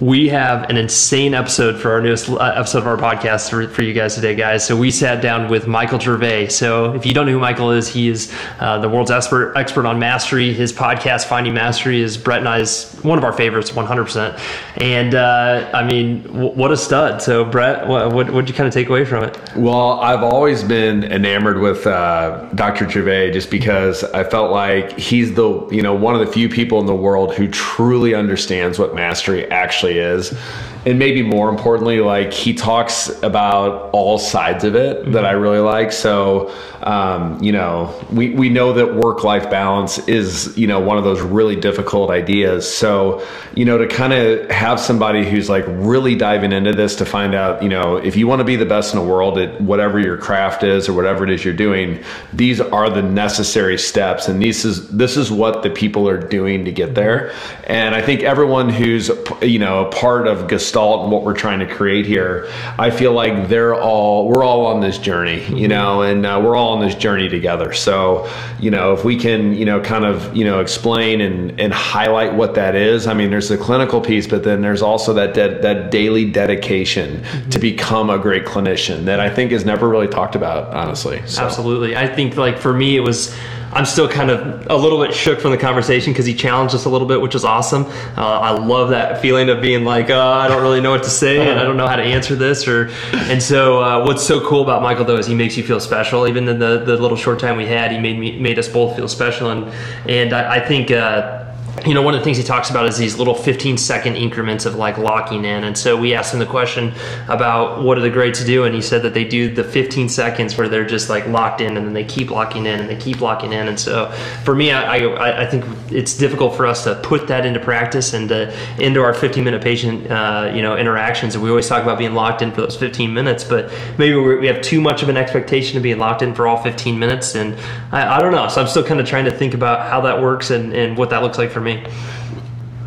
we have an insane episode for our newest uh, episode of our podcast for, for, you guys today, guys. So we sat down with Michael Gervais. So if you don't know who Michael is, he is uh, the world's expert expert on mastery. His podcast, Finding Mastery, is Brett and I's one of our favorites, 100%. And uh, I mean, w- what a stud. So Brett, what what you kind of take away from it? Well, I've always been enamored with uh, Dr. Gervais just because I felt like he's the you know one of the few people in the world who truly understands what mastery actually actually is and maybe more importantly, like he talks about all sides of it mm-hmm. that I really like. So, um, you know, we, we know that work life balance is, you know, one of those really difficult ideas. So, you know, to kind of have somebody who's like really diving into this to find out, you know, if you want to be the best in the world at whatever your craft is or whatever it is you're doing, these are the necessary steps. And this is, this is what the people are doing to get there. And I think everyone who's, you know, a part of Gestalt and what we're trying to create here, I feel like they're all we're all on this journey, you mm-hmm. know, and uh, we're all on this journey together. So, you know, if we can, you know, kind of, you know, explain and and highlight what that is. I mean, there's the clinical piece, but then there's also that de- that daily dedication mm-hmm. to become a great clinician that I think is never really talked about, honestly. So. Absolutely, I think like for me, it was I'm still kind of a little bit shook from the conversation because he challenged us a little bit, which was awesome. Uh, I love that feeling of being like, oh, I don't really know what to say and I don't know how to answer this. Or and so uh, what's so cool about Michael though is he makes you feel special. Even in the, the little short time we had, he made me made us both feel special. And and I, I think. Uh, you know, one of the things he talks about is these little 15 second increments of like locking in. And so we asked him the question about what are the greats do, and he said that they do the 15 seconds where they're just like locked in and then they keep locking in and they keep locking in. And so for me, I, I, I think it's difficult for us to put that into practice and to, into our 15 minute patient, uh, you know, interactions. And we always talk about being locked in for those 15 minutes, but maybe we have too much of an expectation of being locked in for all 15 minutes. And I, I don't know. So I'm still kind of trying to think about how that works and, and what that looks like for me me.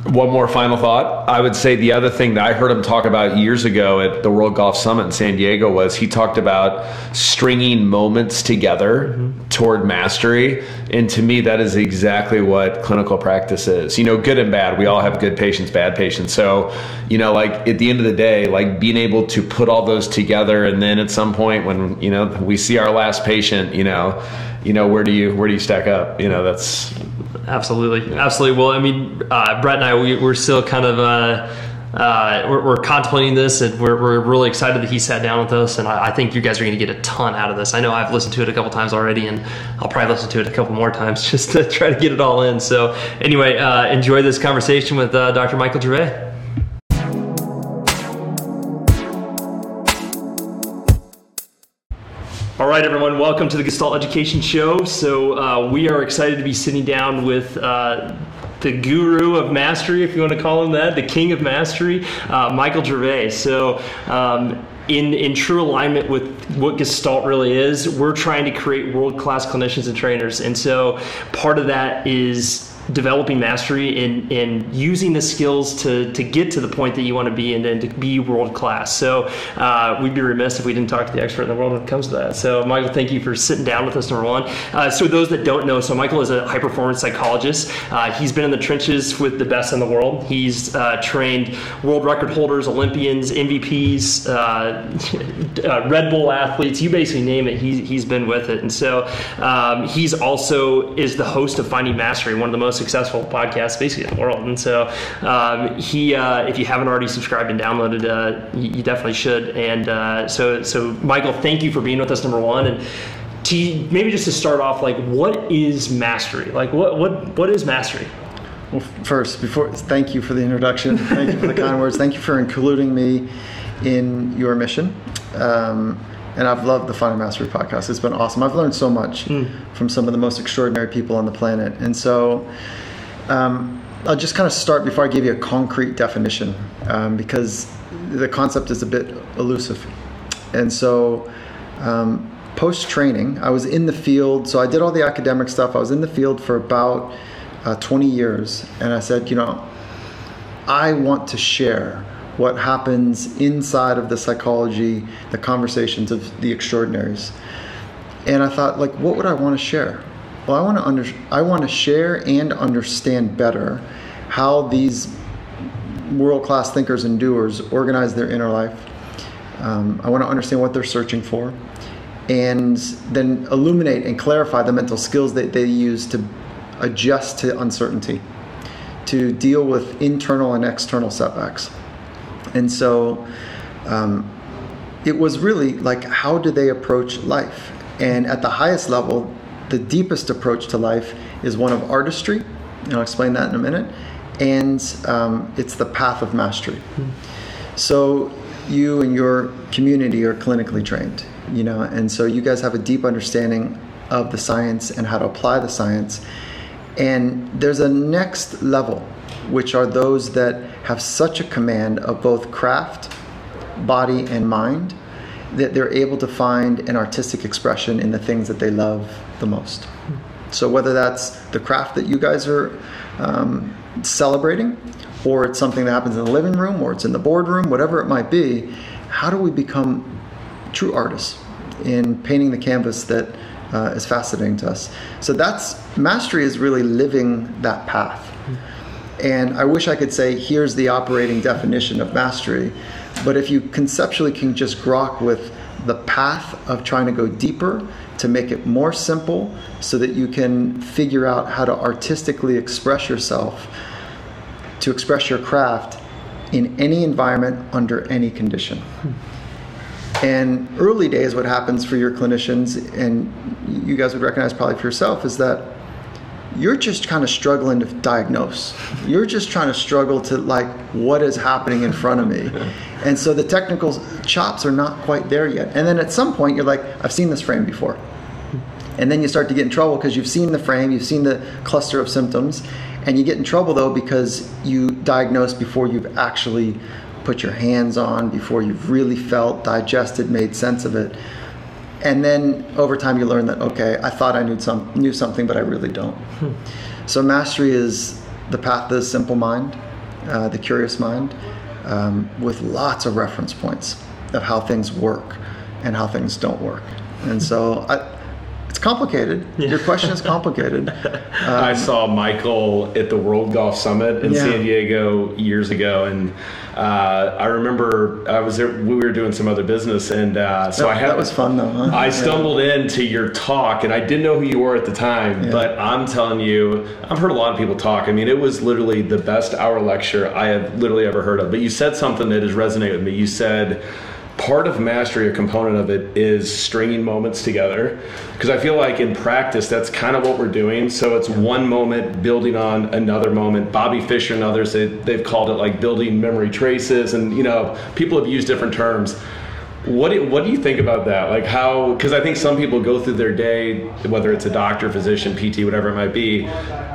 One more final thought. I would say the other thing that I heard him talk about years ago at the World Golf Summit in San Diego was he talked about stringing moments together mm-hmm. toward mastery. And to me, that is exactly what clinical practice is. You know, good and bad. We all have good patients, bad patients. So, you know, like at the end of the day, like being able to put all those together and then at some point when, you know, we see our last patient, you know, you know, where do you where do you stack up? You know, that's absolutely, yeah. absolutely. Well, I mean, uh, Brett and I, we, we're still kind of. Uh, uh, we're, we're, contemplating this and we're, we're, really excited that he sat down with us and I, I think you guys are going to get a ton out of this i know i've listened to it a couple times already and i'll probably listen to it a couple more times just to try to get it all in so anyway uh, enjoy this conversation with uh, dr michael gervais All right, everyone, welcome to the Gestalt Education Show. So, uh, we are excited to be sitting down with uh, the guru of mastery, if you want to call him that, the king of mastery, uh, Michael Gervais. So, um, in, in true alignment with what Gestalt really is, we're trying to create world class clinicians and trainers. And so, part of that is developing mastery and, and using the skills to, to get to the point that you want to be and then to be world class. So uh, we'd be remiss if we didn't talk to the expert in the world when it comes to that. So Michael, thank you for sitting down with us, number one. Uh, so those that don't know, so Michael is a high performance psychologist. Uh, he's been in the trenches with the best in the world. He's uh, trained world record holders, Olympians, MVPs, uh, uh, Red Bull athletes, you basically name it, he, he's been with it. And so um, he's also is the host of Finding Mastery, one of the most most successful podcast basically in the world. And so um, he, uh, if you haven't already subscribed and downloaded, uh, you, you, definitely should. And uh, so, so Michael, thank you for being with us. Number one, and to maybe just to start off, like what is mastery? Like what what what is mastery? Well, first, before thank you for the introduction. Thank you for the kind words. Thank you for including me in your mission. Um, and I've loved the Finding Mastery podcast. It's been awesome. I've learned so much mm. from some of the most extraordinary people on the planet. And so um, I'll just kind of start before I give you a concrete definition um, because the concept is a bit elusive. And so um, post training, I was in the field. So I did all the academic stuff. I was in the field for about uh, 20 years. And I said, you know, I want to share what happens inside of the psychology, the conversations of the extraordinaries. And I thought, like, what would I want to share? Well, I want to under, I want to share and understand better how these world class thinkers and doers organize their inner life. Um, I want to understand what they're searching for and then illuminate and clarify the mental skills that they use to adjust to uncertainty, to deal with internal and external setbacks. And so um, it was really like, how do they approach life? And at the highest level, the deepest approach to life is one of artistry, and I'll explain that in a minute, and um, it's the path of mastery. So you and your community are clinically trained, you know, and so you guys have a deep understanding of the science and how to apply the science. And there's a next level, which are those that have such a command of both craft, body, and mind that they're able to find an artistic expression in the things that they love the most. So whether that's the craft that you guys are um, celebrating, or it's something that happens in the living room, or it's in the boardroom, whatever it might be, how do we become true artists in painting the canvas that uh, is fascinating to us? So that's mastery is really living that path. And I wish I could say, here's the operating definition of mastery. But if you conceptually can just grok with the path of trying to go deeper to make it more simple so that you can figure out how to artistically express yourself, to express your craft in any environment under any condition. And early days, what happens for your clinicians, and you guys would recognize probably for yourself, is that you're just kind of struggling to diagnose. You're just trying to struggle to like what is happening in front of me. And so the technical chops are not quite there yet. And then at some point you're like, I've seen this frame before. And then you start to get in trouble because you've seen the frame, you've seen the cluster of symptoms, and you get in trouble though because you diagnose before you've actually put your hands on, before you've really felt, digested, made sense of it and then over time you learn that okay i thought i knew some knew something but i really don't. So mastery is the path of the simple mind uh, the curious mind um, with lots of reference points of how things work and how things don't work. And so I, complicated your question is complicated I saw Michael at the World Golf Summit in Yeah. San Diego years ago, and uh, I remember I was there. We were doing some other business, and uh, so That- I had that was fun though, huh? I Yeah. stumbled into your talk, and I didn't know who you were at the time, Yeah. but I'm telling you, I've heard a lot of people talk. I mean, it was literally the best hour lecture I have literally ever heard of. But you said something that has resonated with me. You said part of mastery, a component of it, is stringing moments together. Because I feel like in practice, that's kind of what we're doing. So it's one moment building on another moment. Bobby Fischer and others, they, they've called it like building memory traces, and you know, people have used different terms. What do, what do you think about that? Like how? Because I think some people go through their day, whether it's a doctor, physician, PT, whatever it might be,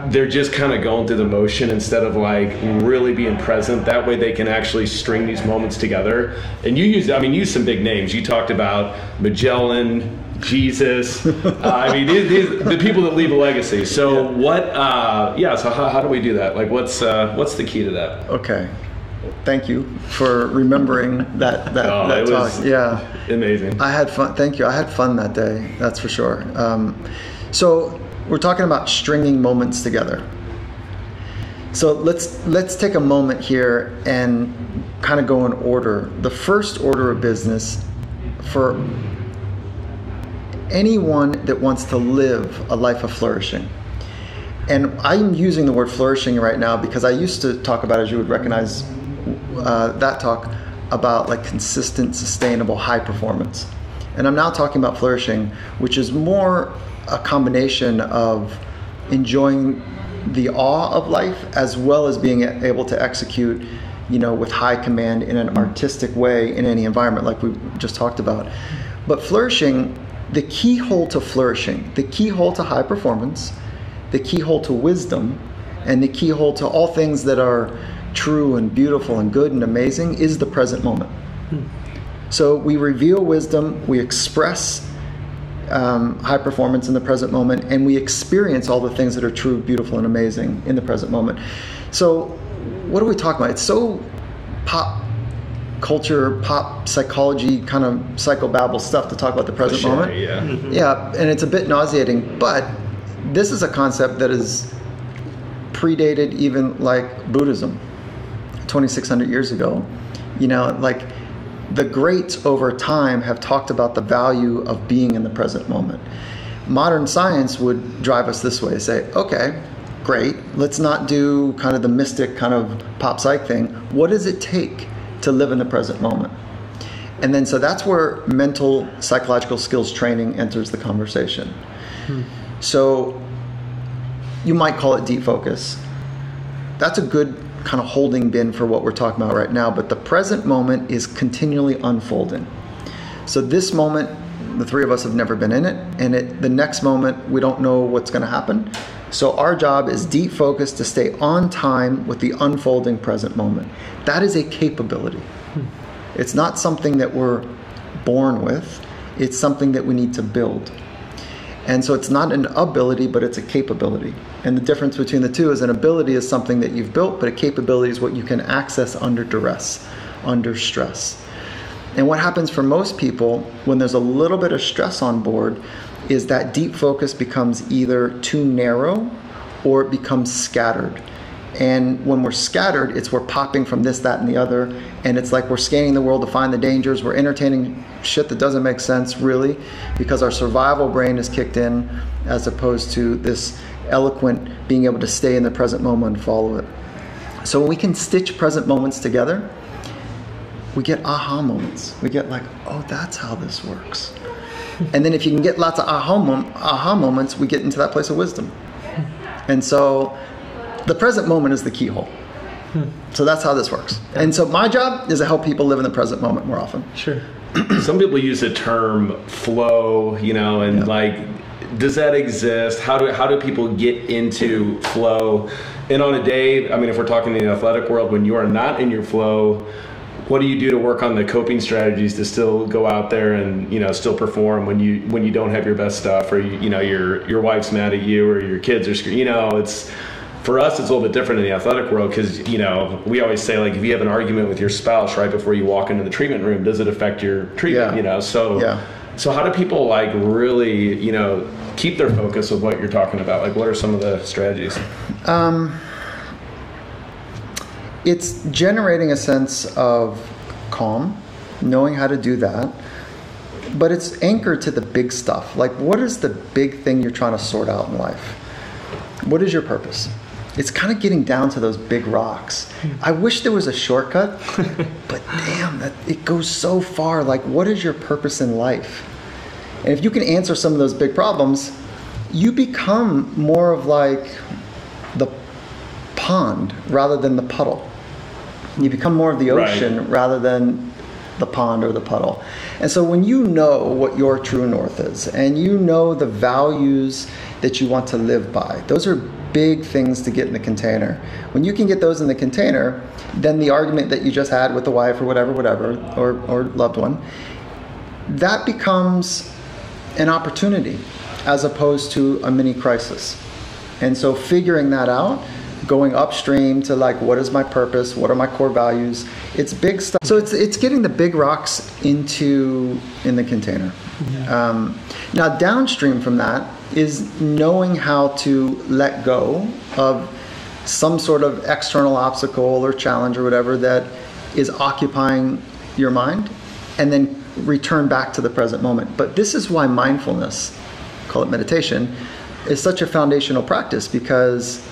they're just kind of going through the motion instead of like really being present. That way, they can actually string these moments together. And you use, I mean, you use some big names. You talked about Magellan. Jesus, uh, I mean, these, these, the people that leave a legacy. So, what? Uh, yeah. So, how, how do we do that? Like, what's uh, what's the key to that? okay thank you for remembering that that, Oh, that talk was- yeah Amazing. I had fun. Thank you. I had fun that day. That's for sure. Um, so we're talking about stringing moments together. So let's let's take a moment here and kind of go in order. The first order of business for anyone that wants to live a life of flourishing. And I'm using the word flourishing right now because I used to talk about, as you would recognize, uh, that talk about like consistent, sustainable, high performance. And I'm now talking about flourishing, which is more a combination of enjoying the awe of life as well as being able to execute, you know, with high command in an artistic way in any environment, like we just talked about. But flourishing, the keyhole to flourishing, the keyhole to high performance, the keyhole to wisdom, and the keyhole to all things that are true and beautiful and good and amazing is the present moment. So we reveal wisdom, we express um, high performance in the present moment, and we experience all the things that are true, beautiful, and amazing in the present moment. So, what are we talking about? It's so pop culture, pop psychology, kind of psychobabble stuff to talk about the present Cliche, moment. yeah. Yeah, and it's a bit nauseating, but this is a concept that is predated even like Buddhism. 2,600 years ago. You know, like the greats over time have talked about the value of being in the present moment. Modern science would drive us this way say, okay, great, let's not do kind of the mystic kind of pop psych thing. What does it take to live in the present moment? And then, so that's where mental psychological skills training enters the conversation. Hmm. So, you might call it deep focus. That's a good kind of holding bin for what we're talking about right now, but the present moment is continually unfolding. So, this moment, the three of us have never been in it, and it, the next moment, we don't know what's going to happen. So, our job is deep focus to stay on time with the unfolding present moment. That is a capability. Hmm. It's not something that we're born with, it's something that we need to build. And so it's not an ability, but it's a capability. And the difference between the two is an ability is something that you've built, but a capability is what you can access under duress, under stress. And what happens for most people when there's a little bit of stress on board is that deep focus becomes either too narrow or it becomes scattered. And when we're scattered, it's we're popping from this, that, and the other. And it's like we're scanning the world to find the dangers. We're entertaining shit that doesn't make sense, really, because our survival brain is kicked in as opposed to this eloquent being able to stay in the present moment and follow it. So when we can stitch present moments together, we get aha moments. We get like, oh, that's how this works. and then if you can get lots of aha, mom- aha moments, we get into that place of wisdom. And so the present moment is the keyhole. Hmm. So that's how this works. And so my job is to help people live in the present moment more often. Sure. Some people use the term flow, you know, and yeah. like does that exist? How do how do people get into flow? And on a day, I mean, if we're talking in the athletic world, when you are not in your flow, what do you do to work on the coping strategies to still go out there and you know still perform when you when you don't have your best stuff or you, you know your your wife's mad at you or your kids are you know it's for us, it's a little bit different in the athletic world because you know we always say like if you have an argument with your spouse right before you walk into the treatment room, does it affect your treatment? Yeah. You know, so yeah. so how do people like really you know keep their focus of what you're talking about? Like, what are some of the strategies? Um, it's generating a sense of calm, knowing how to do that. But it's anchored to the big stuff. Like, what is the big thing you're trying to sort out in life? What is your purpose? It's kind of getting down to those big rocks. Hmm. I wish there was a shortcut, but damn, that it goes so far. Like, what is your purpose in life? And if you can answer some of those big problems, you become more of like the pond rather than the puddle. You become more of the ocean right. rather than the pond or the puddle. And so when you know what your true north is and you know the values that you want to live by, those are big things to get in the container. When you can get those in the container, then the argument that you just had with the wife or whatever, whatever, or, or loved one, that becomes an opportunity as opposed to a mini crisis. And so figuring that out, going upstream to like what is my purpose, what are my core values, it's big stuff. So it's it's getting the big rocks into in the container. Yeah. Um, now downstream from that, is knowing how to let go of some sort of external obstacle or challenge or whatever that is occupying your mind and then return back to the present moment. But this is why mindfulness, call it meditation, is such a foundational practice because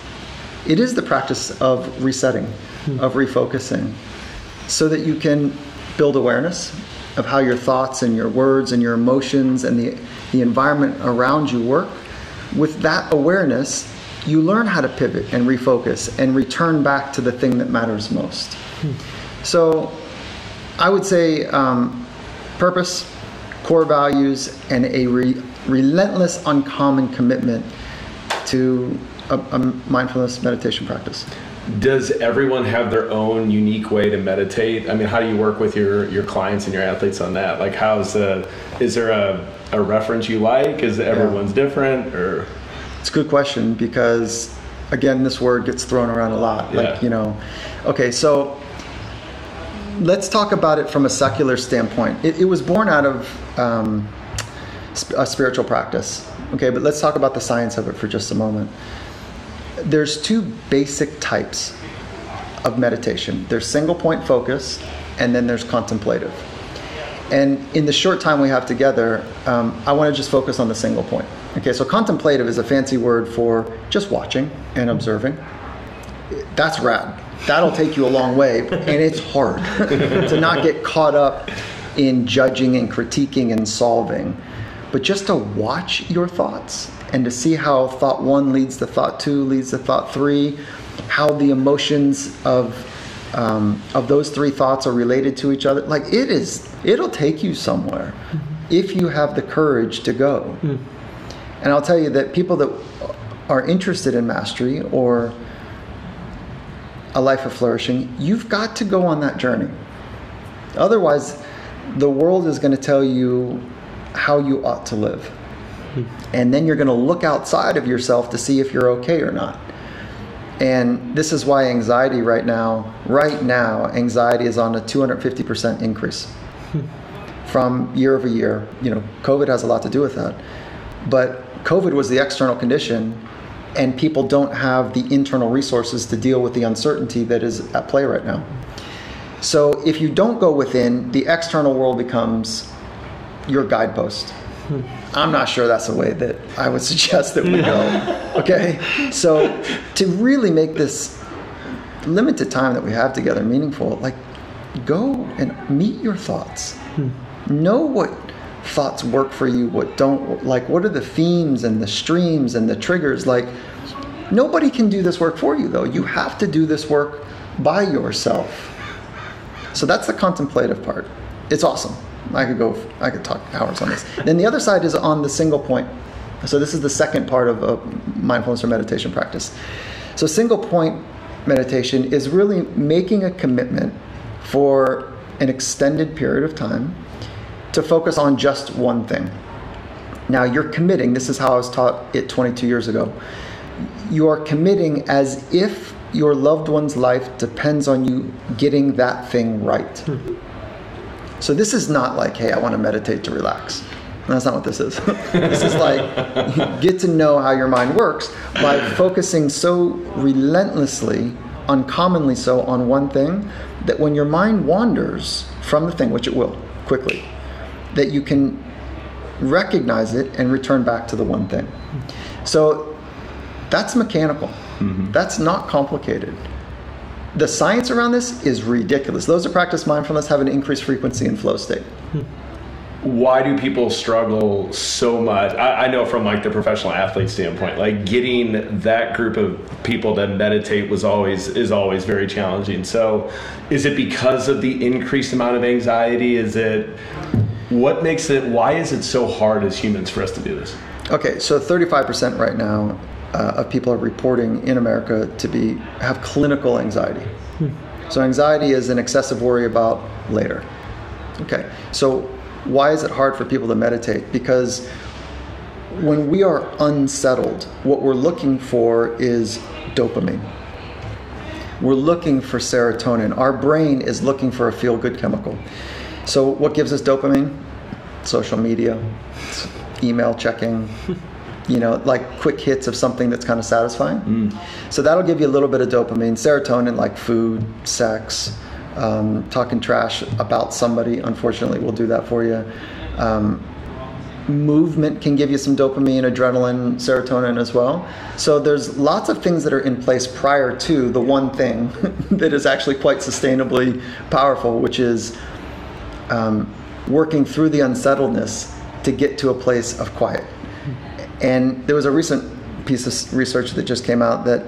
it is the practice of resetting, hmm. of refocusing, so that you can build awareness of how your thoughts and your words and your emotions and the the environment around you work, with that awareness, you learn how to pivot and refocus and return back to the thing that matters most. Hmm. So I would say um, purpose, core values, and a re- relentless, uncommon commitment to a, a mindfulness meditation practice does everyone have their own unique way to meditate? I mean, how do you work with your your clients and your athletes on that? Like, how's the is there a a reference you like? Is everyone's yeah. different or? It's a good question because again, this word gets thrown around a lot. Yeah. Like you know, okay, so let's talk about it from a secular standpoint. It, it was born out of um, a spiritual practice. Okay, but let's talk about the science of it for just a moment there's two basic types of meditation. There's single point focus, and then there's contemplative. And in the short time we have together, um, I want to just focus on the single point. Okay, so contemplative is a fancy word for just watching and observing. That's rad. That'll take you a long way, and it's hard to not get caught up in judging and critiquing and solving, but just to watch your thoughts and to see how thought one leads to thought two, leads to thought three, how the emotions of um, of those three thoughts are related to each other. Like it is, it'll take you somewhere if you have the courage to go. And I'll tell you that people that are interested in mastery or a life of flourishing, you've got to go on that journey. Otherwise, the world is going to tell you how you ought to live. And then you're going to look outside of yourself to see if you're okay or not. And this is why anxiety right now, right now, anxiety is on a 250% increase from year over year. You know, COVID has a lot to do with that. But COVID was the external condition, and people don't have the internal resources to deal with the uncertainty that is at play right now. So if you don't go within, the external world becomes your guidepost. I'm not sure that's the way that I would suggest that we go. Okay? So to really make this limited time that we have together meaningful, like go and meet your thoughts. Know what thoughts work for you, what don't like what are the themes and the streams and the triggers like nobody can do this work for you though. You have to do this work by yourself. So that's the contemplative part. It's awesome. I could go, I could talk hours on this. Then the other side is on the single point. So this is the second part of a mindfulness or meditation practice. So single point meditation is really making a commitment for an extended period of time to focus on just one thing. Now you're committing, this is how I was taught it 22 years ago. You are committing as if your loved one's life depends on you getting that thing right. Hmm. So this is not like, hey, I want to meditate to relax. That's not what this is. this is like get to know how your mind works by focusing so relentlessly, uncommonly so, on one thing that when your mind wanders from the thing, which it will quickly, that you can recognize it and return back to the one thing. So that's mechanical. Mm-hmm. That's not complicated. The science around this is ridiculous. Those that practice mindfulness have an increased frequency in flow state. why do people struggle so much I, I know from like the professional athlete standpoint like getting that group of people to meditate was always is always very challenging so is it because of the increased amount of anxiety is it what makes it why is it so hard as humans for us to do this Okay, so 35% right now uh, of people are reporting in America to be have clinical anxiety. So anxiety is an excessive worry about later. Okay, so why is it hard for people to meditate? Because when we are unsettled, what we're looking for is dopamine. We're looking for serotonin. Our brain is looking for a feel good chemical. So, what gives us dopamine? Social media, email checking, you know, like quick hits of something that's kind of satisfying. So, that'll give you a little bit of dopamine. Serotonin, like food, sex, um, talking trash about somebody, unfortunately, will do that for you. Um, movement can give you some dopamine, adrenaline, serotonin as well. So there's lots of things that are in place prior to the one thing that is actually quite sustainably powerful, which is um, working through the unsettledness to get to a place of quiet. And there was a recent piece of research that just came out that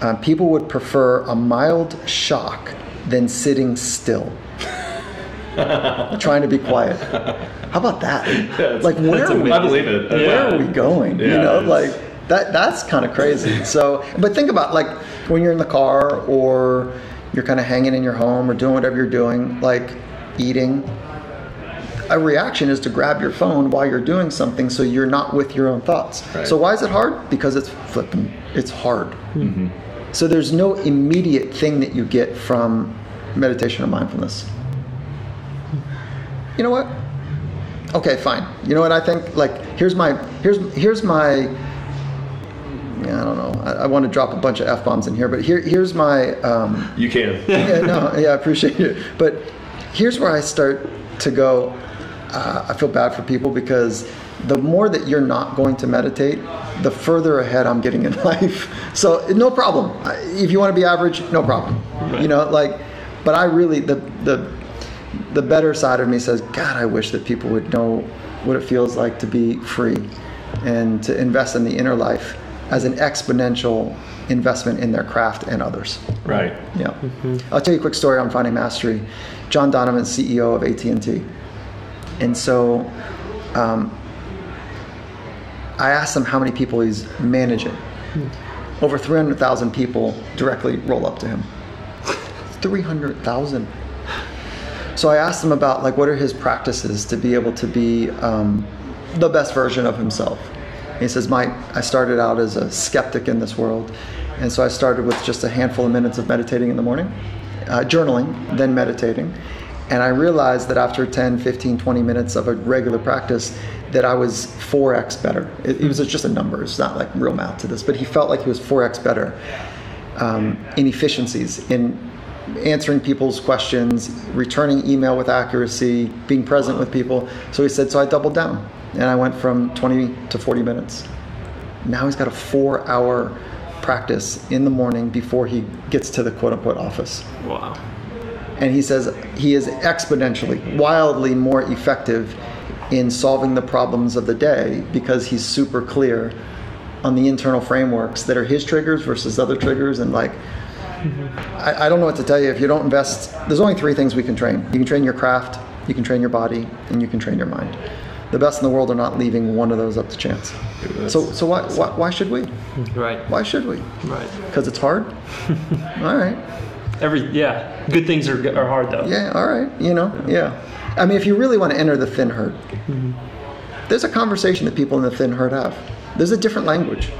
uh, people would prefer a mild shock than sitting still trying to be quiet. How about that? like where are we, i believe it where Yeah. are we going? you know, like that that's kind of crazy. So, but think about like when you're in the car or you're kind of hanging in your home or doing whatever you're doing, like eating. A reaction is to grab your phone while you're doing something so you're not with your own thoughts. Right. So why is it hard? Because it's flipping. It's hard. So there's no immediate thing that you get from meditation or mindfulness. You know what? Okay, fine. You know what I think? Like here's my here's here's my I don't know. I, I want to drop a bunch of f bombs in here, but here here's my. Um, You can. yeah, no, yeah, I appreciate it. But here's where I start to go. Uh, I feel bad for people because the more that you're not going to meditate, the further ahead I'm getting in life. So no problem. If you want to be average, no problem. You know, like, but I really the the the better side of me says, God, I wish that people would know what it feels like to be free and to invest in the inner life as an exponential investment in their craft and others. Right. Yeah. I'll tell you a quick story on finding mastery. John Donovan, CEO of AT&T. And so um, I asked him how many people he's managing. Over 300,000 people directly roll up to him. 300,000. So I asked him about like what are his practices to be able to be um, the best version of himself. And he says, "Mike, I started out as a skeptic in this world, and so I started with just a handful of minutes of meditating in the morning, uh, journaling, then meditating." And I realized that after 10, 15, 20 minutes of a regular practice, that I was 4x better. It, it was just a number. It's not like real math to this, but he felt like he was 4x better um, in efficiencies, in answering people's questions, returning email with accuracy, being present with people. So he said, so I doubled down and I went from 20 to 40 minutes. Now he's got a four hour practice in the morning before he gets to the quote unquote office. Wow. And he says he is exponentially, wildly more effective in solving the problems of the day because he's super clear on the internal frameworks that are his triggers versus other triggers. And like, I, I don't know what to tell you. If you don't invest, there's only three things we can train you can train your craft, you can train your body, and you can train your mind. The best in the world are not leaving one of those up to chance. So, so why, why, why should we? Right. Why should we? Right. Because it's hard? All right. Every yeah, good things are are hard though. Yeah, all right. You know, yeah. I mean, if you really want to enter the thin herd, there's a conversation that people in the thin herd have. There's a different language.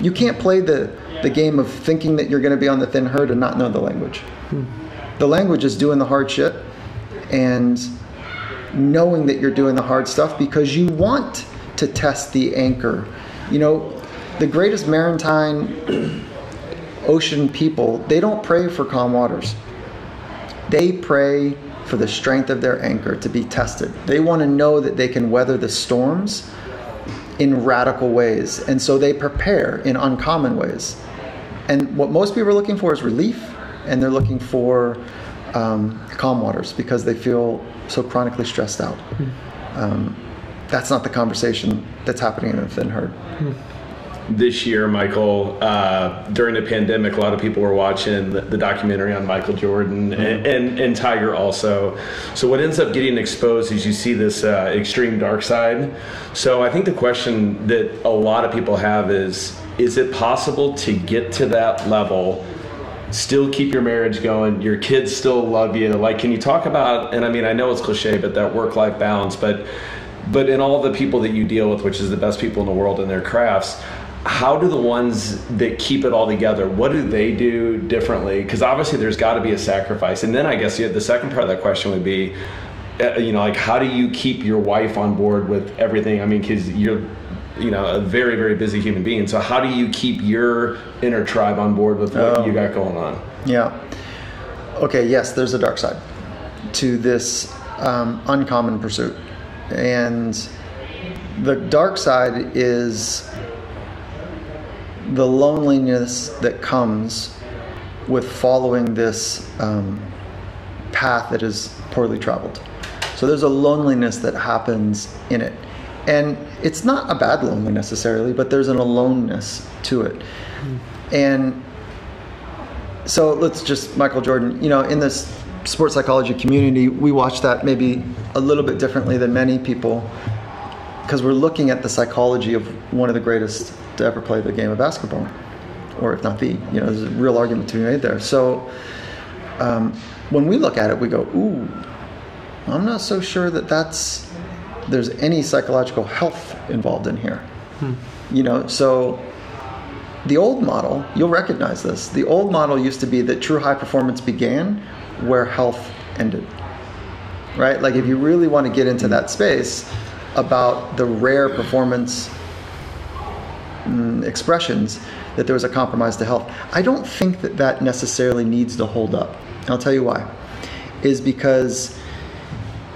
You can't play the, the game of thinking that you're going to be on the thin herd and not know the language. The language is doing the hard shit and knowing that you're doing the hard stuff because you want to test the anchor. You know, the greatest maritime ocean people, they don't pray for calm waters. They pray for the strength of their anchor to be tested. They want to know that they can weather the storms in radical ways. And so they prepare in uncommon ways. And what most people are looking for is relief, and they're looking for um, calm waters because they feel so chronically stressed out. Um, that's not the conversation that's happening in the thin herd. This year, Michael, uh, during the pandemic, a lot of people were watching the, the documentary on Michael Jordan and, and, and Tiger also. So, what ends up getting exposed is you see this uh, extreme dark side. So, I think the question that a lot of people have is is it possible to get to that level? Still keep your marriage going. Your kids still love you. Like, can you talk about? And I mean, I know it's cliche, but that work-life balance. But but in all the people that you deal with, which is the best people in the world in their crafts, how do the ones that keep it all together what do they do differently because obviously there's got to be a sacrifice and then i guess the second part of that question would be uh, you know like how do you keep your wife on board with everything i mean because you're you know a very very busy human being so how do you keep your inner tribe on board with what Oh. you got going on Yeah. Okay, yes, there's a dark side to this um, uncommon pursuit. And the dark side is the loneliness that comes with following this um, path that is poorly traveled. So there's a loneliness that happens in it. And it's not a bad loneliness necessarily, but there's an aloneness to it. And so let's just Michael Jordan. You know, in this sports psychology community, we watch that maybe a little bit differently than many people because we're looking at the psychology of one of the greatest to ever play the game of basketball, or if not the. You know, there's a real argument to be made there. So um, when we look at it, we go, "Ooh, I'm not so sure that that's there's any psychological health involved in here." You know, so the old model, you'll recognize this. The old model used to be that true high performance began where health ended. Right? Like if you really want to get into that space about the rare performance expressions, that there was a compromise to health. I don't think that that necessarily needs to hold up. And I'll tell you why. Is because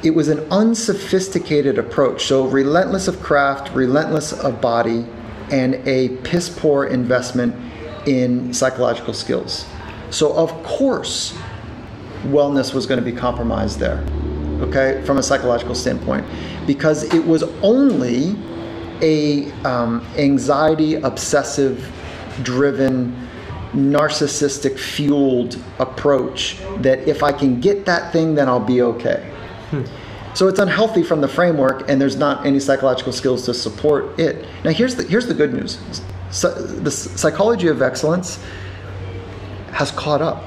it was an unsophisticated approach. So relentless of craft, relentless of body, and a piss poor investment in psychological skills. So of course, wellness was going to be compromised there. Okay, from a psychological standpoint, because it was only a um, anxiety obsessive driven narcissistic fueled approach that if I can get that thing, then I'll be okay. So it's unhealthy from the framework, and there's not any psychological skills to support it. Now, here's the, here's the good news so, the psychology of excellence has caught up.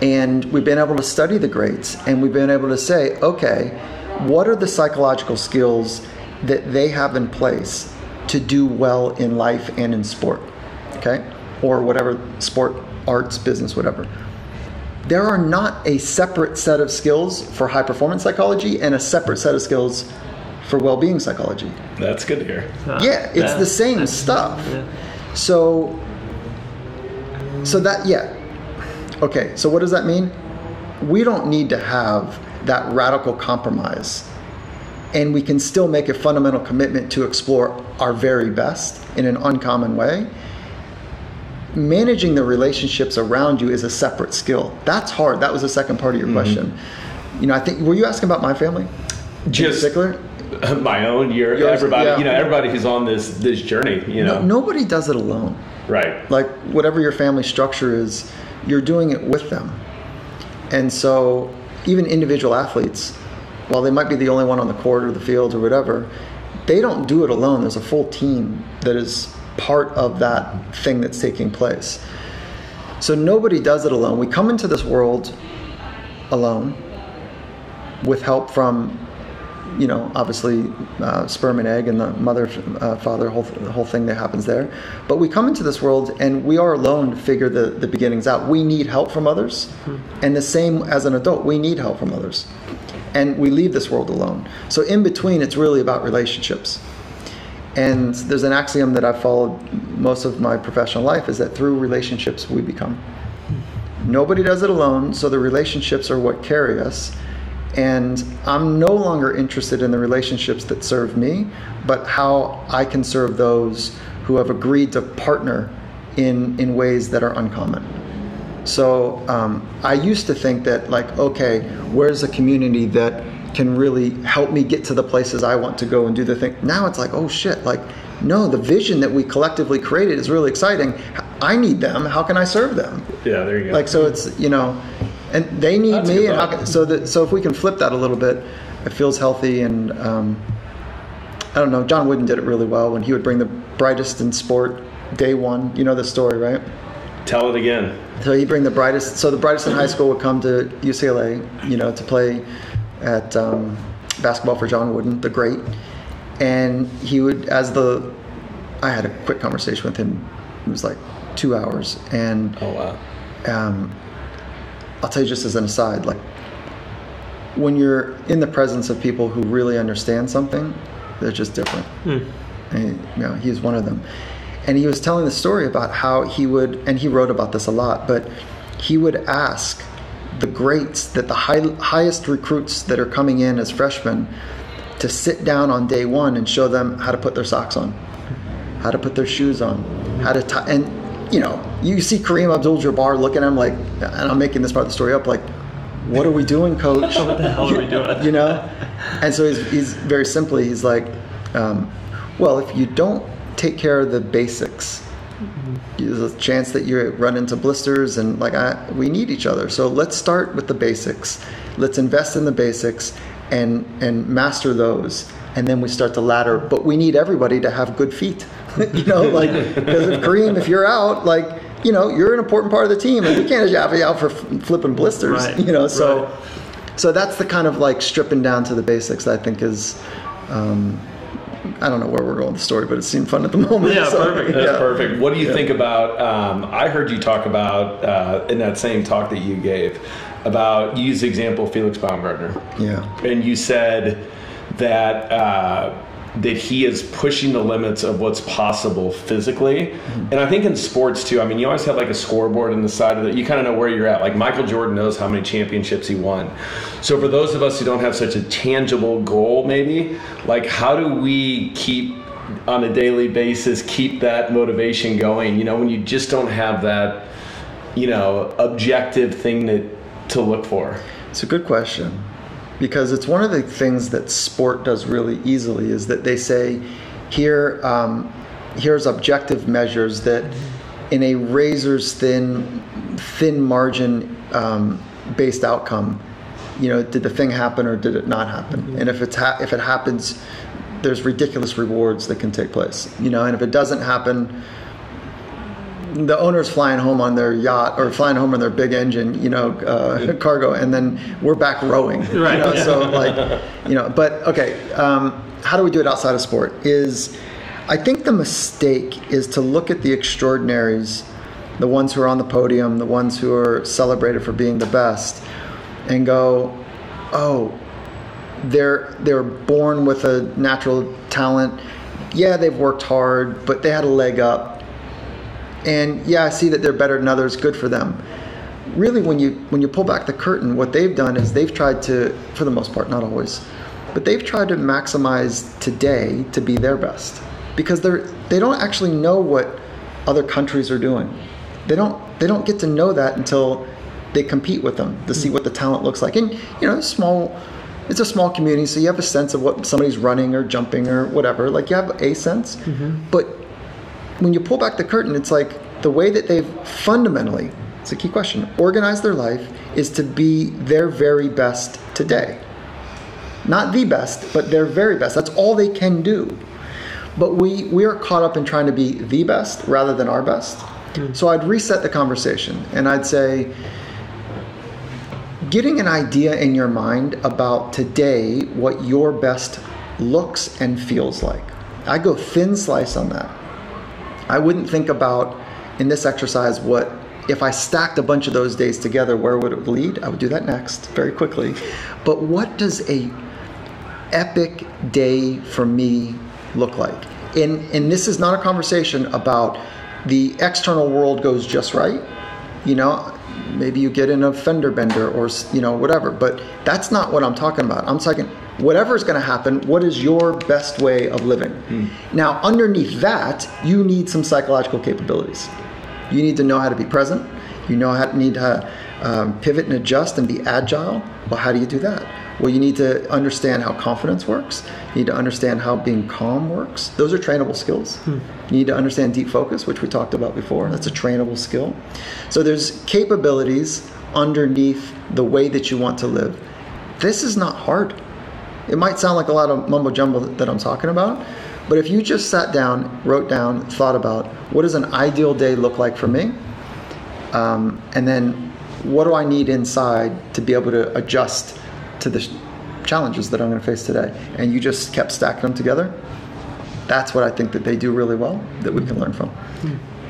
And we've been able to study the greats, and we've been able to say, okay, what are the psychological skills that they have in place to do well in life and in sport? Okay? Or whatever sport, arts, business, whatever there are not a separate set of skills for high performance psychology and a separate set of skills for well being psychology. That's good to hear. Uh, yeah, it's yeah, the same stuff. Yeah. So, so that, yeah. Okay, so what does that mean? We don't need to have that radical compromise. And we can still make a fundamental commitment to explore our very best in an uncommon way managing the relationships around you is a separate skill. That's hard. That was the second part of your mm-hmm. question. You know, I think were you asking about my family? Just particular? my own. Your Yours, everybody. Yeah. You know, everybody who's on this this journey. You know, no, nobody does it alone. Right. Like whatever your family structure is, you're doing it with them. And so, even individual athletes, while they might be the only one on the court or the field or whatever, they don't do it alone. There's a full team that is part of that thing that's taking place. So nobody does it alone. We come into this world alone with help from, you know, obviously uh, sperm and egg and the mother, uh, father, whole, the whole thing that happens there. But we come into this world and we are alone to figure the, the beginnings out. We need help from others. Mm-hmm. And the same as an adult, we need help from others. And we leave this world alone. So in between, it's really about relationships. And there's an axiom that I've followed most of my professional life is that through relationships we become. Nobody does it alone, so the relationships are what carry us. And I'm no longer interested in the relationships that serve me, but how I can serve those who have agreed to partner in, in ways that are uncommon. So um, I used to think that, like, okay, where's a community that can really help me get to the places I want to go and do the thing. Now it's like, oh shit, like, no, the vision that we collectively created is really exciting. I need them. How can I serve them? Yeah, there you go. Like, so it's, you know, and they need That's me. And how can, so that, so if we can flip that a little bit, it feels healthy. And, um, I don't know, John Wooden did it really well when he would bring the brightest in sport day one. You know the story, right? Tell it again. So he'd bring the brightest. So the brightest in high school would come to UCLA, you know, to play at um, basketball for John Wooden, the great. And he would, as the, I had a quick conversation with him. It was like two hours. And oh wow. Um, I'll tell you just as an aside, like when you're in the presence of people who really understand something, they're just different. Hmm. And, you know, he's one of them. And he was telling the story about how he would, and he wrote about this a lot, but he would ask the greats, that the high, highest recruits that are coming in as freshmen, to sit down on day one and show them how to put their socks on, how to put their shoes on, how to tie. And you know, you see Kareem Abdul-Jabbar looking at him like, and I'm making this part of the story up, like, what are we doing, coach? what the hell are we doing? you know, and so he's, he's very simply, he's like, um, well, if you don't take care of the basics. There's a chance that you run into blisters and like I, we need each other. So let's start with the basics. Let's invest in the basics and and master those. And then we start the ladder. But we need everybody to have good feet you know like because if Kareem if you're out like you know you're an important part of the team and we can't just have you out for flipping blisters right. you know so right. so that's the kind of like stripping down to the basics I think is um, I don't know where we're going with the story, but it seemed fun at the moment. Yeah, so, perfect. That's yeah. perfect. What do you yeah. think about? Um, I heard you talk about uh, in that same talk that you gave about you used the example Felix Baumgartner. Yeah, and you said that uh, that he is pushing the limits of what's possible physically. Mm-hmm. And I think in sports too, I mean, you always have like a scoreboard on the side of it. You kind of know where you're at. Like Michael Jordan knows how many championships he won. So for those of us who don't have such a tangible goal, maybe, like how do we keep on a daily basis, keep that motivation going? You know, when you just don't have that, you know, objective thing that to look for. It's a good question because it's one of the things that sport does really easily is that they say here um, here's objective measures that in a razor's thin thin margin um, based outcome you know did the thing happen or did it not happen mm-hmm. and if it's ha- if it happens there's ridiculous rewards that can take place you know and if it doesn't happen the owner's flying home on their yacht or flying home on their big engine, you know, uh, cargo, and then we're back rowing. Right. You know, so like, you know, but okay, um, how do we do it outside of sport? Is I think the mistake is to look at the extraordinaries, the ones who are on the podium, the ones who are celebrated for being the best, and go, oh, they're they're born with a natural talent. Yeah, they've worked hard, but they had a leg up and yeah, I see that they're better than others. Good for them. Really, when you when you pull back the curtain, what they've done is they've tried to, for the most part, not always, but they've tried to maximize today to be their best because they're they don't actually know what other countries are doing. They don't they don't get to know that until they compete with them to see what the talent looks like. And you know, small it's a small community, so you have a sense of what somebody's running or jumping or whatever. Like you have a sense, mm-hmm. but when you pull back the curtain, it's like the way that they've fundamentally, it's a key question, organized their life is to be their very best today. Not the best, but their very best. That's all they can do. But we, we are caught up in trying to be the best rather than our best. Mm. So I'd reset the conversation and I'd say, getting an idea in your mind about today what your best looks and feels like. I go thin slice on that. I wouldn't think about in this exercise what if I stacked a bunch of those days together, where would it lead? I would do that next very quickly. But what does a epic day for me look like? And and this is not a conversation about the external world goes just right. You know, maybe you get in a fender bender or you know whatever. But that's not what I'm talking about. I'm talking whatever's going to happen, what is your best way of living? Mm. Now, underneath that, you need some psychological capabilities. You need to know how to be present. You know how to need to um, pivot and adjust and be agile. Well, how do you do that? Well, you need to understand how confidence works. You need to understand how being calm works. Those are trainable skills. Hmm. You need to understand deep focus, which we talked about before. That's a trainable skill. So there's capabilities underneath the way that you want to live. This is not hard. It might sound like a lot of mumbo jumbo that I'm talking about, but if you just sat down, wrote down, thought about what does an ideal day look like for me, um, and then what do I need inside to be able to adjust to the challenges that I'm going to face today, and you just kept stacking them together, that's what I think that they do really well that we can learn from.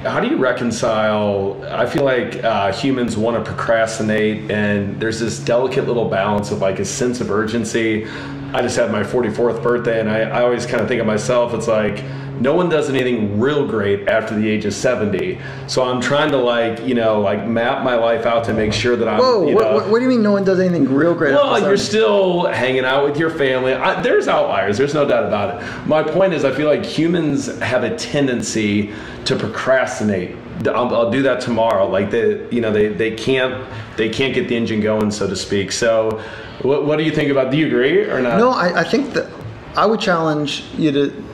How do you reconcile? I feel like uh, humans want to procrastinate, and there's this delicate little balance of like a sense of urgency I just had my 44th birthday, and I, I always kind of think of myself, it's like, no one does anything real great after the age of 70. So I'm trying to like, you know, like map my life out to make sure that I'm. Whoa, you know, what, what, do you mean no one does anything real great? Well, you're still hanging out with your family. I, there's outliers. There's no doubt about it. My point is, I feel like humans have a tendency to procrastinate. I'll, I'll do that tomorrow. Like they, you know, they, they can't they can't get the engine going, so to speak. So what, what do you think about? Do you agree or not? No, I, I think that I would challenge you to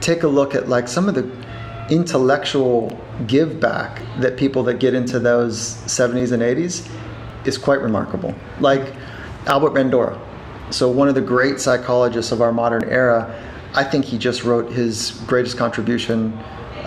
take a look at like some of the intellectual give back that people that get into those 70s and 80s is quite remarkable. Like Albert Bandura. So one of the great psychologists of our modern era, I think he just wrote his greatest contribution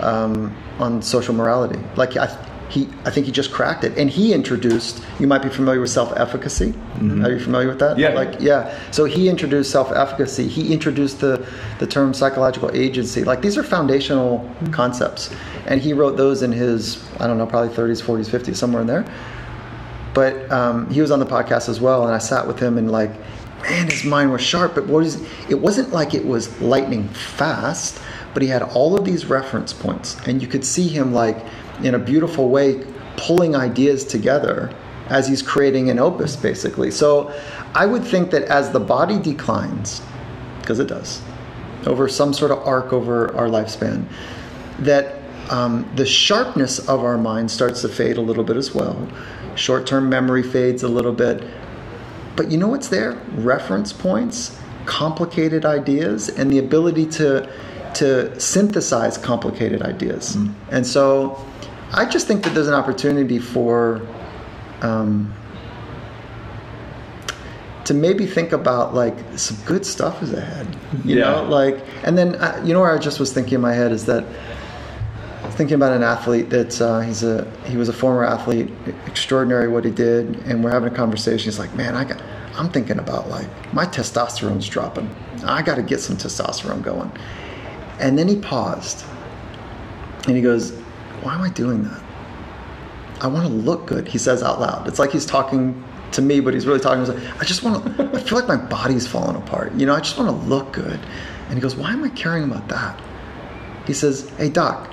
um, on social morality. Like I, he I think he just cracked it. And he introduced you might be familiar with self-efficacy. Mm-hmm. Are you familiar with that? Yeah. Like yeah. So he introduced self-efficacy. He introduced the the term psychological agency. Like these are foundational mm-hmm. concepts. And he wrote those in his I don't know, probably 30s, 40s, 50s, somewhere in there. but um, he was on the podcast as well, and I sat with him and like, man, his mind was sharp. But what is? It wasn't like it was lightning fast, but he had all of these reference points, and you could see him like in a beautiful way pulling ideas together as he's creating an opus, basically. So I would think that as the body declines, because it does, over some sort of arc over our lifespan, that um, the sharpness of our mind starts to fade a little bit as well. Short term memory fades a little bit. But you know what's there? Reference points, complicated ideas, and the ability to, to synthesize complicated ideas. Mm. And so I just think that there's an opportunity for. Um, to maybe think about like some good stuff is ahead you yeah. know like and then uh, you know where i just was thinking in my head is that thinking about an athlete that uh, he's a he was a former athlete, extraordinary what he did, and we're having a conversation. He's like, man, I got, I'm thinking about like my testosterone's dropping. I got to get some testosterone going. And then he paused, and he goes, why am I doing that? I want to look good. He says out loud. It's like he's talking to me, but he's really talking to himself. I just want to. I feel like my body's falling apart. You know, I just want to look good. And he goes, why am I caring about that? He says, hey doc,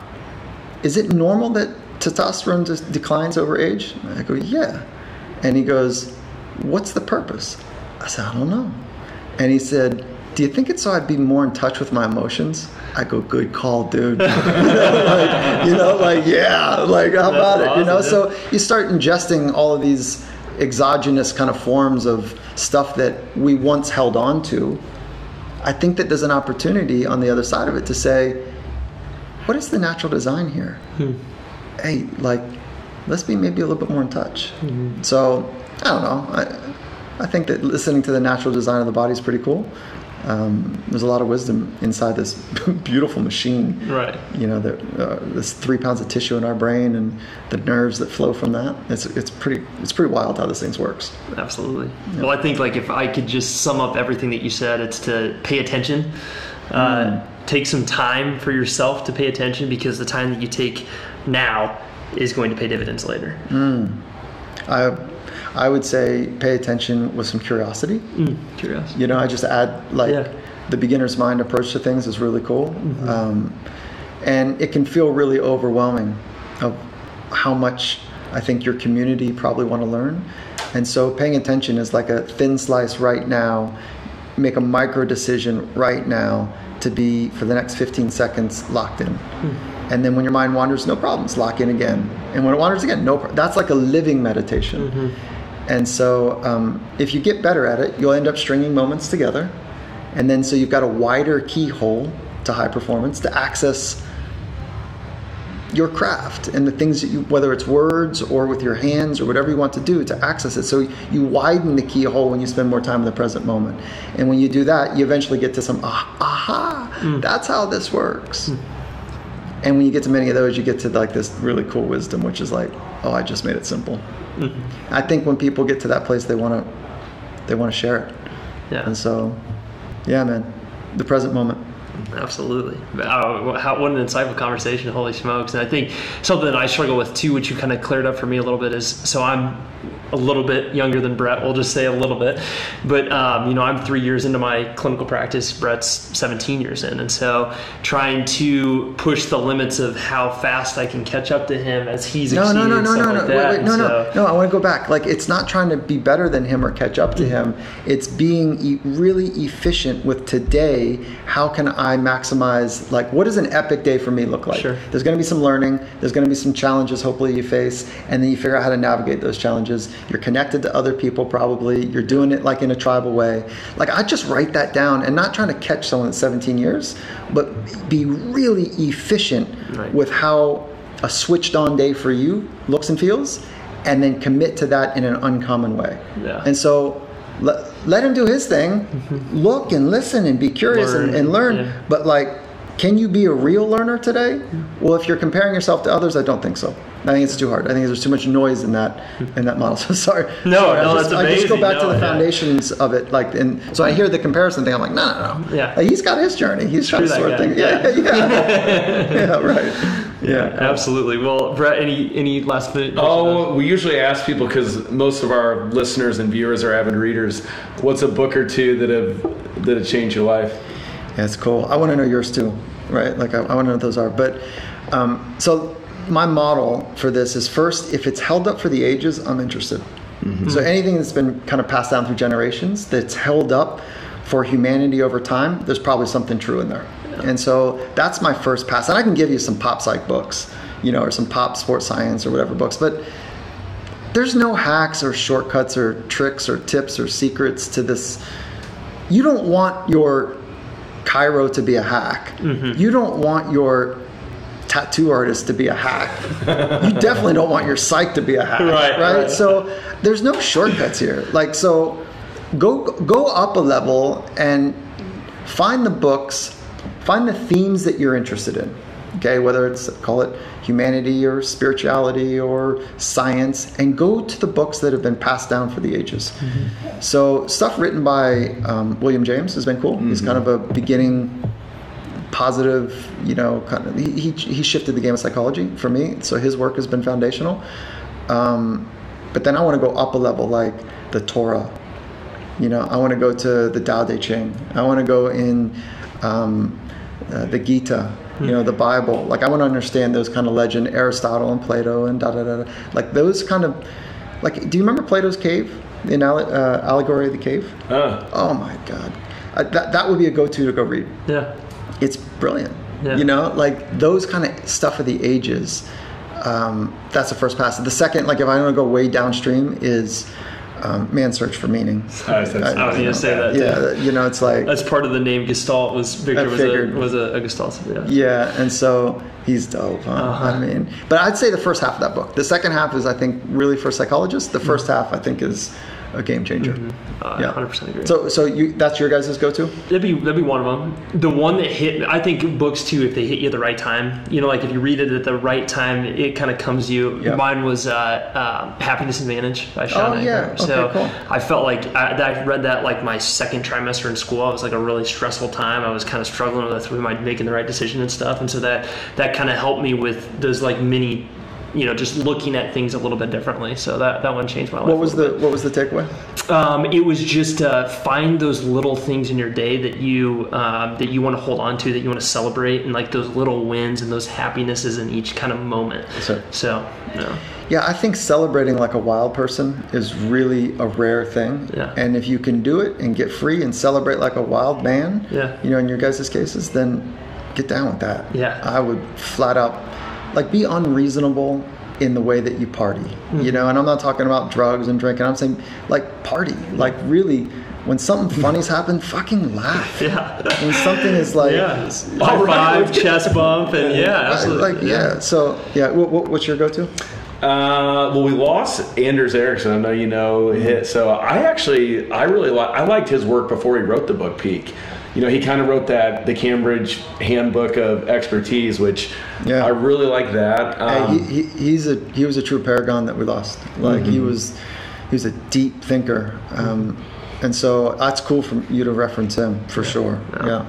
is it normal that testosterone just declines over age? I go, yeah. And he goes, what's the purpose? I said, I don't know. And he said, do you think it's so I'd be more in touch with my emotions? I go, good call, dude. you, know, like, you know, like, yeah, like, how That's about awesome, it? You know, so you start ingesting all of these exogenous kind of forms of stuff that we once held on to. I think that there's an opportunity on the other side of it to say, what is the natural design here? Hmm. Hey, like, let's be maybe a little bit more in touch. Mm-hmm. So, I don't know. I, I think that listening to the natural design of the body is pretty cool. Um, there's a lot of wisdom inside this beautiful machine. Right. You know, the, uh, this three pounds of tissue in our brain and the nerves that flow from that. It's it's pretty it's pretty wild how this thing works. Absolutely. Yeah. Well, I think like if I could just sum up everything that you said, it's to pay attention. Uh, mm take some time for yourself to pay attention because the time that you take now is going to pay dividends later. Mm. I, I would say pay attention with some curiosity. Mm, curiosity. You know, I just add like yeah. the beginner's mind approach to things is really cool. Mm-hmm. Um, and it can feel really overwhelming of how much I think your community probably want to learn. And so paying attention is like a thin slice right now, make a micro decision right now to be for the next 15 seconds locked in. Hmm. And then when your mind wanders, no problems, lock in again. And when it wanders again, no. Pro- that's like a living meditation. Mm-hmm. And so, um, if you get better at it, you'll end up stringing moments together. And then, so you've got a wider keyhole to high performance to access your craft and the things that you, whether it's words or with your hands or whatever you want to do to access it. So you widen the keyhole when you spend more time in the present moment. And when you do that, you eventually get to some ah, aha, mm. that's how this works. Mm. And when you get to many of those, you get to like this really cool wisdom, which is like, oh, I just made it simple. Mm-hmm. I think when people get to that place, they want to, they want to share it. Yeah. And so, yeah, man, the present moment. Absolutely. Uh, how, what an insightful conversation. Holy smokes. And I think something that I struggle with too, which you kind of cleared up for me a little bit, is so I'm a little bit younger than Brett. We'll just say a little bit, but um, you know, I'm three years into my clinical practice. Brett's 17 years in, and so trying to push the limits of how fast I can catch up to him as he's no, no, no, no, no, like no, wait, wait, no, so, no, no. I want to go back. Like it's not trying to be better than him or catch up to him. It's being e- really efficient with today. How can I maximize? Like, what does an epic day for me look like? Sure. There's going to be some learning. There's going to be some challenges. Hopefully, you face, and then you figure out how to navigate those challenges you're connected to other people probably. You're doing it like in a tribal way. Like I just write that down and not trying to catch someone at 17 years, but be really efficient right. with how a switched on day for you looks and feels and then commit to that in an uncommon way. Yeah. And so let, let him do his thing, mm-hmm. look and listen and be curious learn, and, and, learn. Yeah. But like, can you be a real learner today? Well, if you're comparing yourself to others, I don't think so. I think it's too hard. I think there's too much noise in that in that model. So sorry. No, sorry, no, I just, that's amazing. I just go back no, to the yeah. foundations of it, like, and so I hear the comparison thing. I'm like, no, no, no. Yeah. Like, he's got his journey. He's trying to sort things. Yeah, yeah, yeah. yeah, right. Yeah, cool. absolutely. Well, Brett, any any last minute? Oh, we usually ask people because most of our listeners and viewers are avid readers. What's a book or two that have that have changed your life? Yeah, it's cool. I want to know yours too, right? Like I, I want to know what those are. But um, so my model for this is first, if it's held up for the ages, I'm interested. Mm-hmm. So anything that's been kind of passed down through generations that's held up for humanity over time, there's probably something true in there. And so that's my first pass. And I can give you some pop psych books, you know, or some pop sports science or whatever books, but there's no hacks or shortcuts or tricks or tips or secrets to this. You don't want your chiro to be a hack. Mm-hmm. You don't want your tattoo artist to be a hack. you definitely don't want your psych to be a hack. Right, Right. right. So there's no shortcuts here. Like so go go up a level and find the books, find the themes that you're interested in. Okay, whether it's call it humanity or spirituality or science, and go to the books that have been passed down for the ages. So stuff written by um, William James has been cool. He's kind of a beginning positive, you know, kind of he, he, shifted the game of psychology for me. So his work has been foundational. Um, but then I want to go up a level, like the Torah. You know, I want to go to the Tao Te Ching. I want to go in um, uh, the Gita. You know, the Bible. Like I want to understand those kind of legend, Aristotle and Plato and da da da. da. Like those kind of, like, do you remember Plato's cave? The uh, allegory of the cave. Uh, Oh my God, uh, that that would be a go-to to go read Yeah. It's brilliant. Yeah. You know, like those kind of stuff of the ages. Um, that's the first pass. The second, like if I want to go way downstream, is um, man's search for meaning. I was gonna say that. Yeah, you know, it's like That's part of the name Gestalt. Was Viktor was a, was a, a Gestalt. Yeah. yeah, and so he's dope. Huh? Uh-huh. I mean, but I'd say the first half of that book. The second half is, I think, really for psychologists. The first half, I think, is a game changer. Uh, Yeah. 100% agree. So, so you that's your guys' go-to? That'd be that'd be one of them. The one that hit, I think books too, if they hit you at the right time. You know, like if you read it at the right time, it kind of comes you. Yeah. Mine was uh, uh, Happiness Advantage by Shawn Oh, yeah. Okay, so cool. I felt like I, that I read that like my second trimester in school. I was like a really stressful time. I was kind of struggling with am I making the right decision and stuff. And so that that kind of helped me with those like mini. You know, just looking at things a little bit differently. So that, that one changed my life. What was the what was the takeaway? um, it was just uh, find those little things in your day that you um, that you want to hold on to, that you want to celebrate, and like those little wins and those happinesses in each kind of moment. Sure. So, yeah, Yeah, I think celebrating like a wild person is really a rare thing. Yeah. And if you can do it and get free and celebrate like a wild man, Yeah. you know, in your guys' cases, then get down with that. Yeah. I would flat out like be unreasonable in the way that you party. Mm-hmm. You know, and I'm not talking about drugs and drinking. I'm saying like party. Like really when something funny's happened, fucking laugh. yeah, When something is like yeah. High five, chest bump, and yeah, absolutely. like yeah. So yeah, what, what, what's your go-to? Uh, well, we lost Anders Ericsson. I know you know hit. So I actually, I really like. I liked his work before he wrote the book Peak. You know, he kind of wrote that the Cambridge Handbook of Expertise, which Yeah. I really like that. Um, he, he, he's a he was a true paragon that we lost. Like he was he was a deep thinker, um, and so that's cool for you to reference him for sure. Yeah,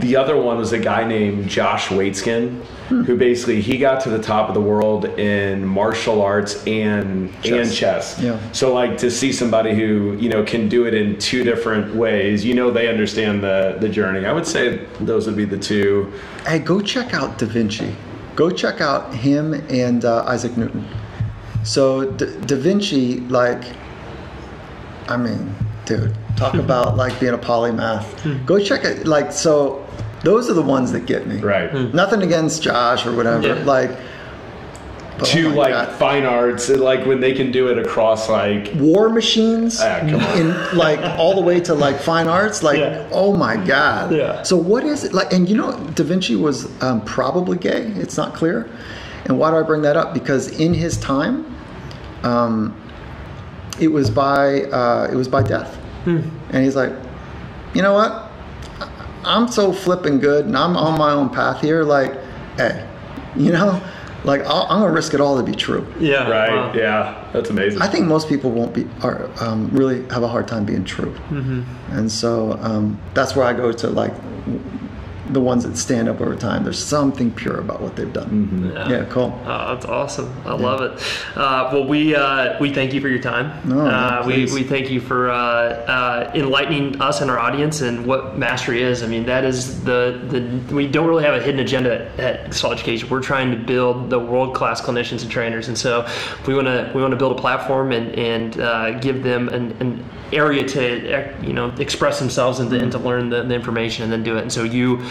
The other one was a guy named Josh Waitzkin, who basically he got to the top of the world in martial arts and and chess. Yeah. So like to see somebody who you know can do it in two different ways, you know they understand the the journey. I would say those would be the two. hey, go check out Da Vinci. Go check out him and uh, Isaac Newton. So da, da Vinci, like, I mean, dude, talk about like being a polymath. Go check it. Like, so those are the ones that get me. Right. Nothing against Josh or whatever. Yeah. Like, but, Two oh my like God. fine arts, like when they can do it across like war machines Ah, come on. in like all the way to like fine arts like Yeah. oh my god Yeah. so what is it like and you know da vinci was um, probably gay it's not clear and why do i bring that up because in his time um, it was by uh, it was by death hmm. and he's like you know what I- i'm so flipping good and i'm on my own path here like hey you know like I'll, i'm gonna risk it all to be true yeah, right. wow. Yeah, that's amazing. I think most people won't be are um, really have a hard time being true, and so um, that's where I go to like w- the ones that stand up over time. There's something pure about what they've done. Yeah, cool. Oh, that's awesome. I love it. Uh, well, we uh, we thank you for your time. No, no, uh, we, we thank you for uh, uh, enlightening us and our audience and what mastery is. I mean, that is the, the we don't really have a hidden agenda at Gestalt Education. We're trying to build the world class clinicians and trainers, and so we want to we want to build a platform and and uh, give them an, an area to you know express themselves and, to- and to learn the, the information and then do it. And so you.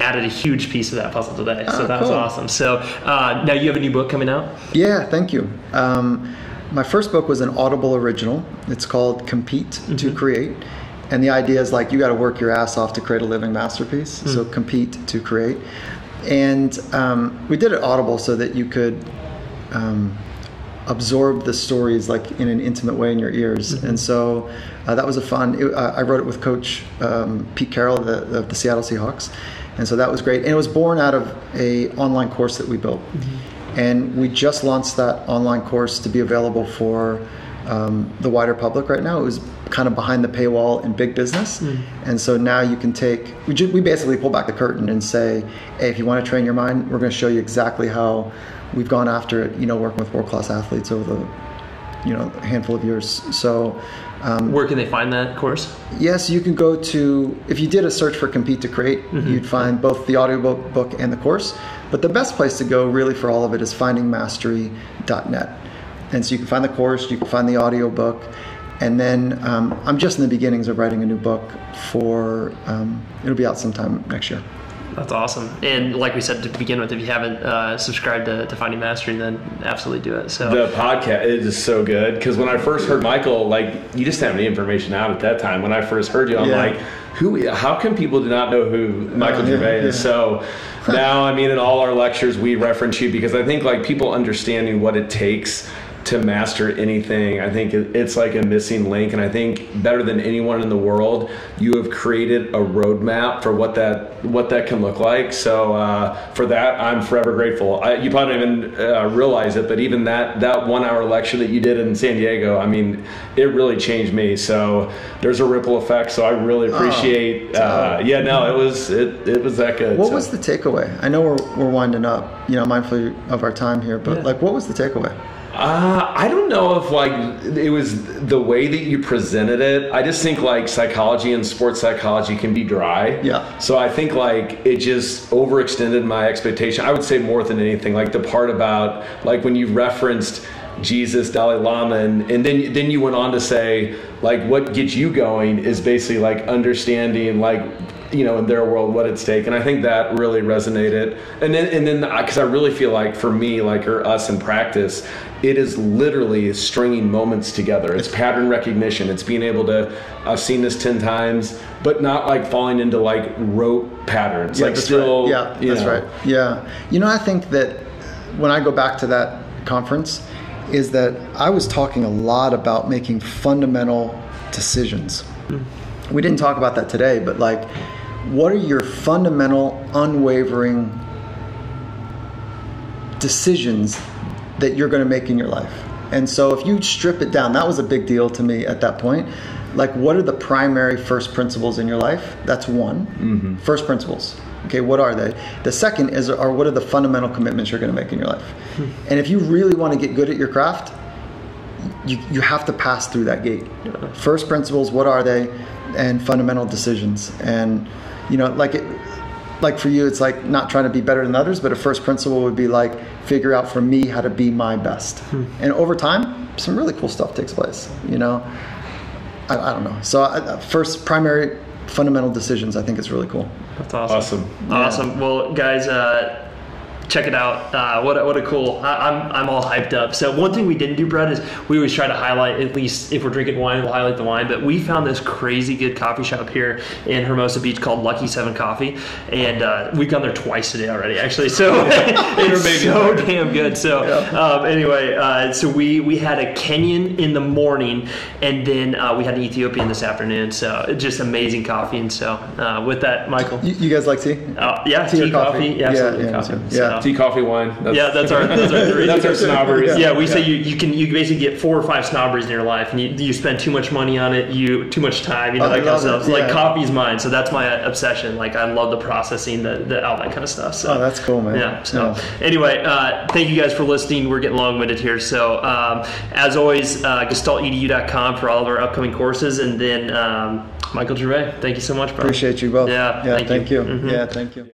Added a huge piece of that puzzle today, so Oh, that was awesome. So uh, now you have a new book coming out. Yeah, thank you. Um, my first book was an Audible original. It's called Compete to Create. And the idea is like you got to work your ass off to create a living masterpiece. So compete to create. And um, we did it Audible so that you could um, absorb the stories like in an intimate way in your ears. And so uh, that was a fun. It, uh, I wrote it with Coach um, Pete Carroll the, of the Seattle Seahawks, and so that was great. And it was born out of a online course that we built, and we just launched that online course to be available for. Um, the wider public right now. It was kind of behind the paywall in big business, and so now you can take. We, ju- we basically pull back the curtain and say, "Hey, if you want to train your mind, we're going to show you exactly how we've gone after it. You know, working with world class athletes over the you know handful of years. So um, Where can they find that course? yes, you can go to if you did a search for compete to create, you'd find both the audiobook book and the course. But the best place to go really for all of it is findingmastery.net. And so you can find the course, you can find the audiobook, and then um, I'm just in the beginnings of writing a new book for um, it'll be out sometime next year. That's awesome. And like we said to begin with, if you haven't uh, subscribed to, to Finding Mastery, then absolutely do it. So The podcast it is so good because when I first heard Michael, like you just didn't have any information out at that time. When I first heard you, I'm Yeah. like, who? How come people do not know who Michael Uh, yeah, Gervais is? yeah. So now, I mean, in all our lectures, we reference you because I think like people understanding what it takes to master anything. I think it's like a missing link, and I think better than anyone in the world, you have created a roadmap for what that what that can look like. So uh, for that, I'm forever grateful. I, you probably don't even uh, realize it, but even that that one hour lecture that you did in San Diego, I mean, it really changed me. So there's a ripple effect. So I really appreciate. uh, yeah, no, it was it, it was that good. What So- was the takeaway? I know we're, we're winding up, you know, mindful of our time here, but Yeah. like, what was the takeaway? Uh, I don't know if like it was the way that you presented it. I just think like psychology and sports psychology can be dry. Yeah. So I think like it just overextended my expectation. I would say more than anything, like the part about like when you referenced Jesus, Dalai Lama, and, and then then you went on to say like what gets you going is basically like understanding like you know in their world what at stake and i think that really resonated and then and then uh, because i really feel like for me like or us in practice it is literally stringing moments together it's pattern recognition it's being able to i've seen this 10 times but not like falling into like rote patterns like that's still right. Yeah, that's know. right. Yeah. You know, I think that when I go back to that conference, is that I was talking a lot about making fundamental decisions. Hmm. We didn't talk about that today, but like, what are your fundamental, unwavering decisions that you're going to make in your life? And so, if you strip it down, that was a big deal to me at that point. Like, what are the primary first principles in your life? That's one. Mm-hmm. First principles. Okay, what are they? The second is, are what are the fundamental commitments you're going to make in your life? Hmm. And if you really want to get good at your craft, you, you have to pass through that gate. First principles, what are they? And fundamental decisions. And, you know, like it, like for you, it's like not trying to be better than others, but a first principle would be like figure out for me how to be my best. And over time, some really cool stuff takes place, you know? I, I don't know. So, I, first, primary fundamental decisions, I think is really cool. that's awesome. Awesome. Awesome. Well, guys, uh, check it out. Uh, what a, what a cool. I, I'm I'm all hyped up. So one thing we didn't do, Brett, is we always try to highlight at least if we're drinking wine, we'll highlight the wine. But we found this crazy good coffee shop here in Hermosa Beach called Lucky Seven Coffee, and uh, we've gone there twice today already, actually. So it's maybe so better. damn good. So um, anyway, uh, so we we had a Kenyan in the morning, and then uh, we had an Ethiopian this afternoon. So just amazing coffee. And so uh, with that, Michael. You, you guys like tea? Uh, yeah, Tea or tea, coffee? coffee. Yeah, Yeah, absolutely yeah, me coffee. too. So, Yeah. Yeah. Tea, coffee, wine. That's, Yeah, that's our that's our three. that's our snobberies. Yeah, we say you, you can you basically get four or five snobberies in your life, and you, you spend too much money on it, you too much time, you know Oh, I that kind of stuff. it, So, Like yeah. coffee's mine, so that's my obsession. Like I love the processing, the, the all that kind of stuff. So Oh, that's cool, man. yeah. So Yeah. anyway, uh, thank you guys for listening. We're getting long winded here. So um, as always, uh, gestaltedu.com for all of our upcoming courses, and then um, Michael Gervais. Thank you so much, bro. Appreciate you both. Yeah, Yeah. thank Thank you. you. Mhm. Yeah. Thank you.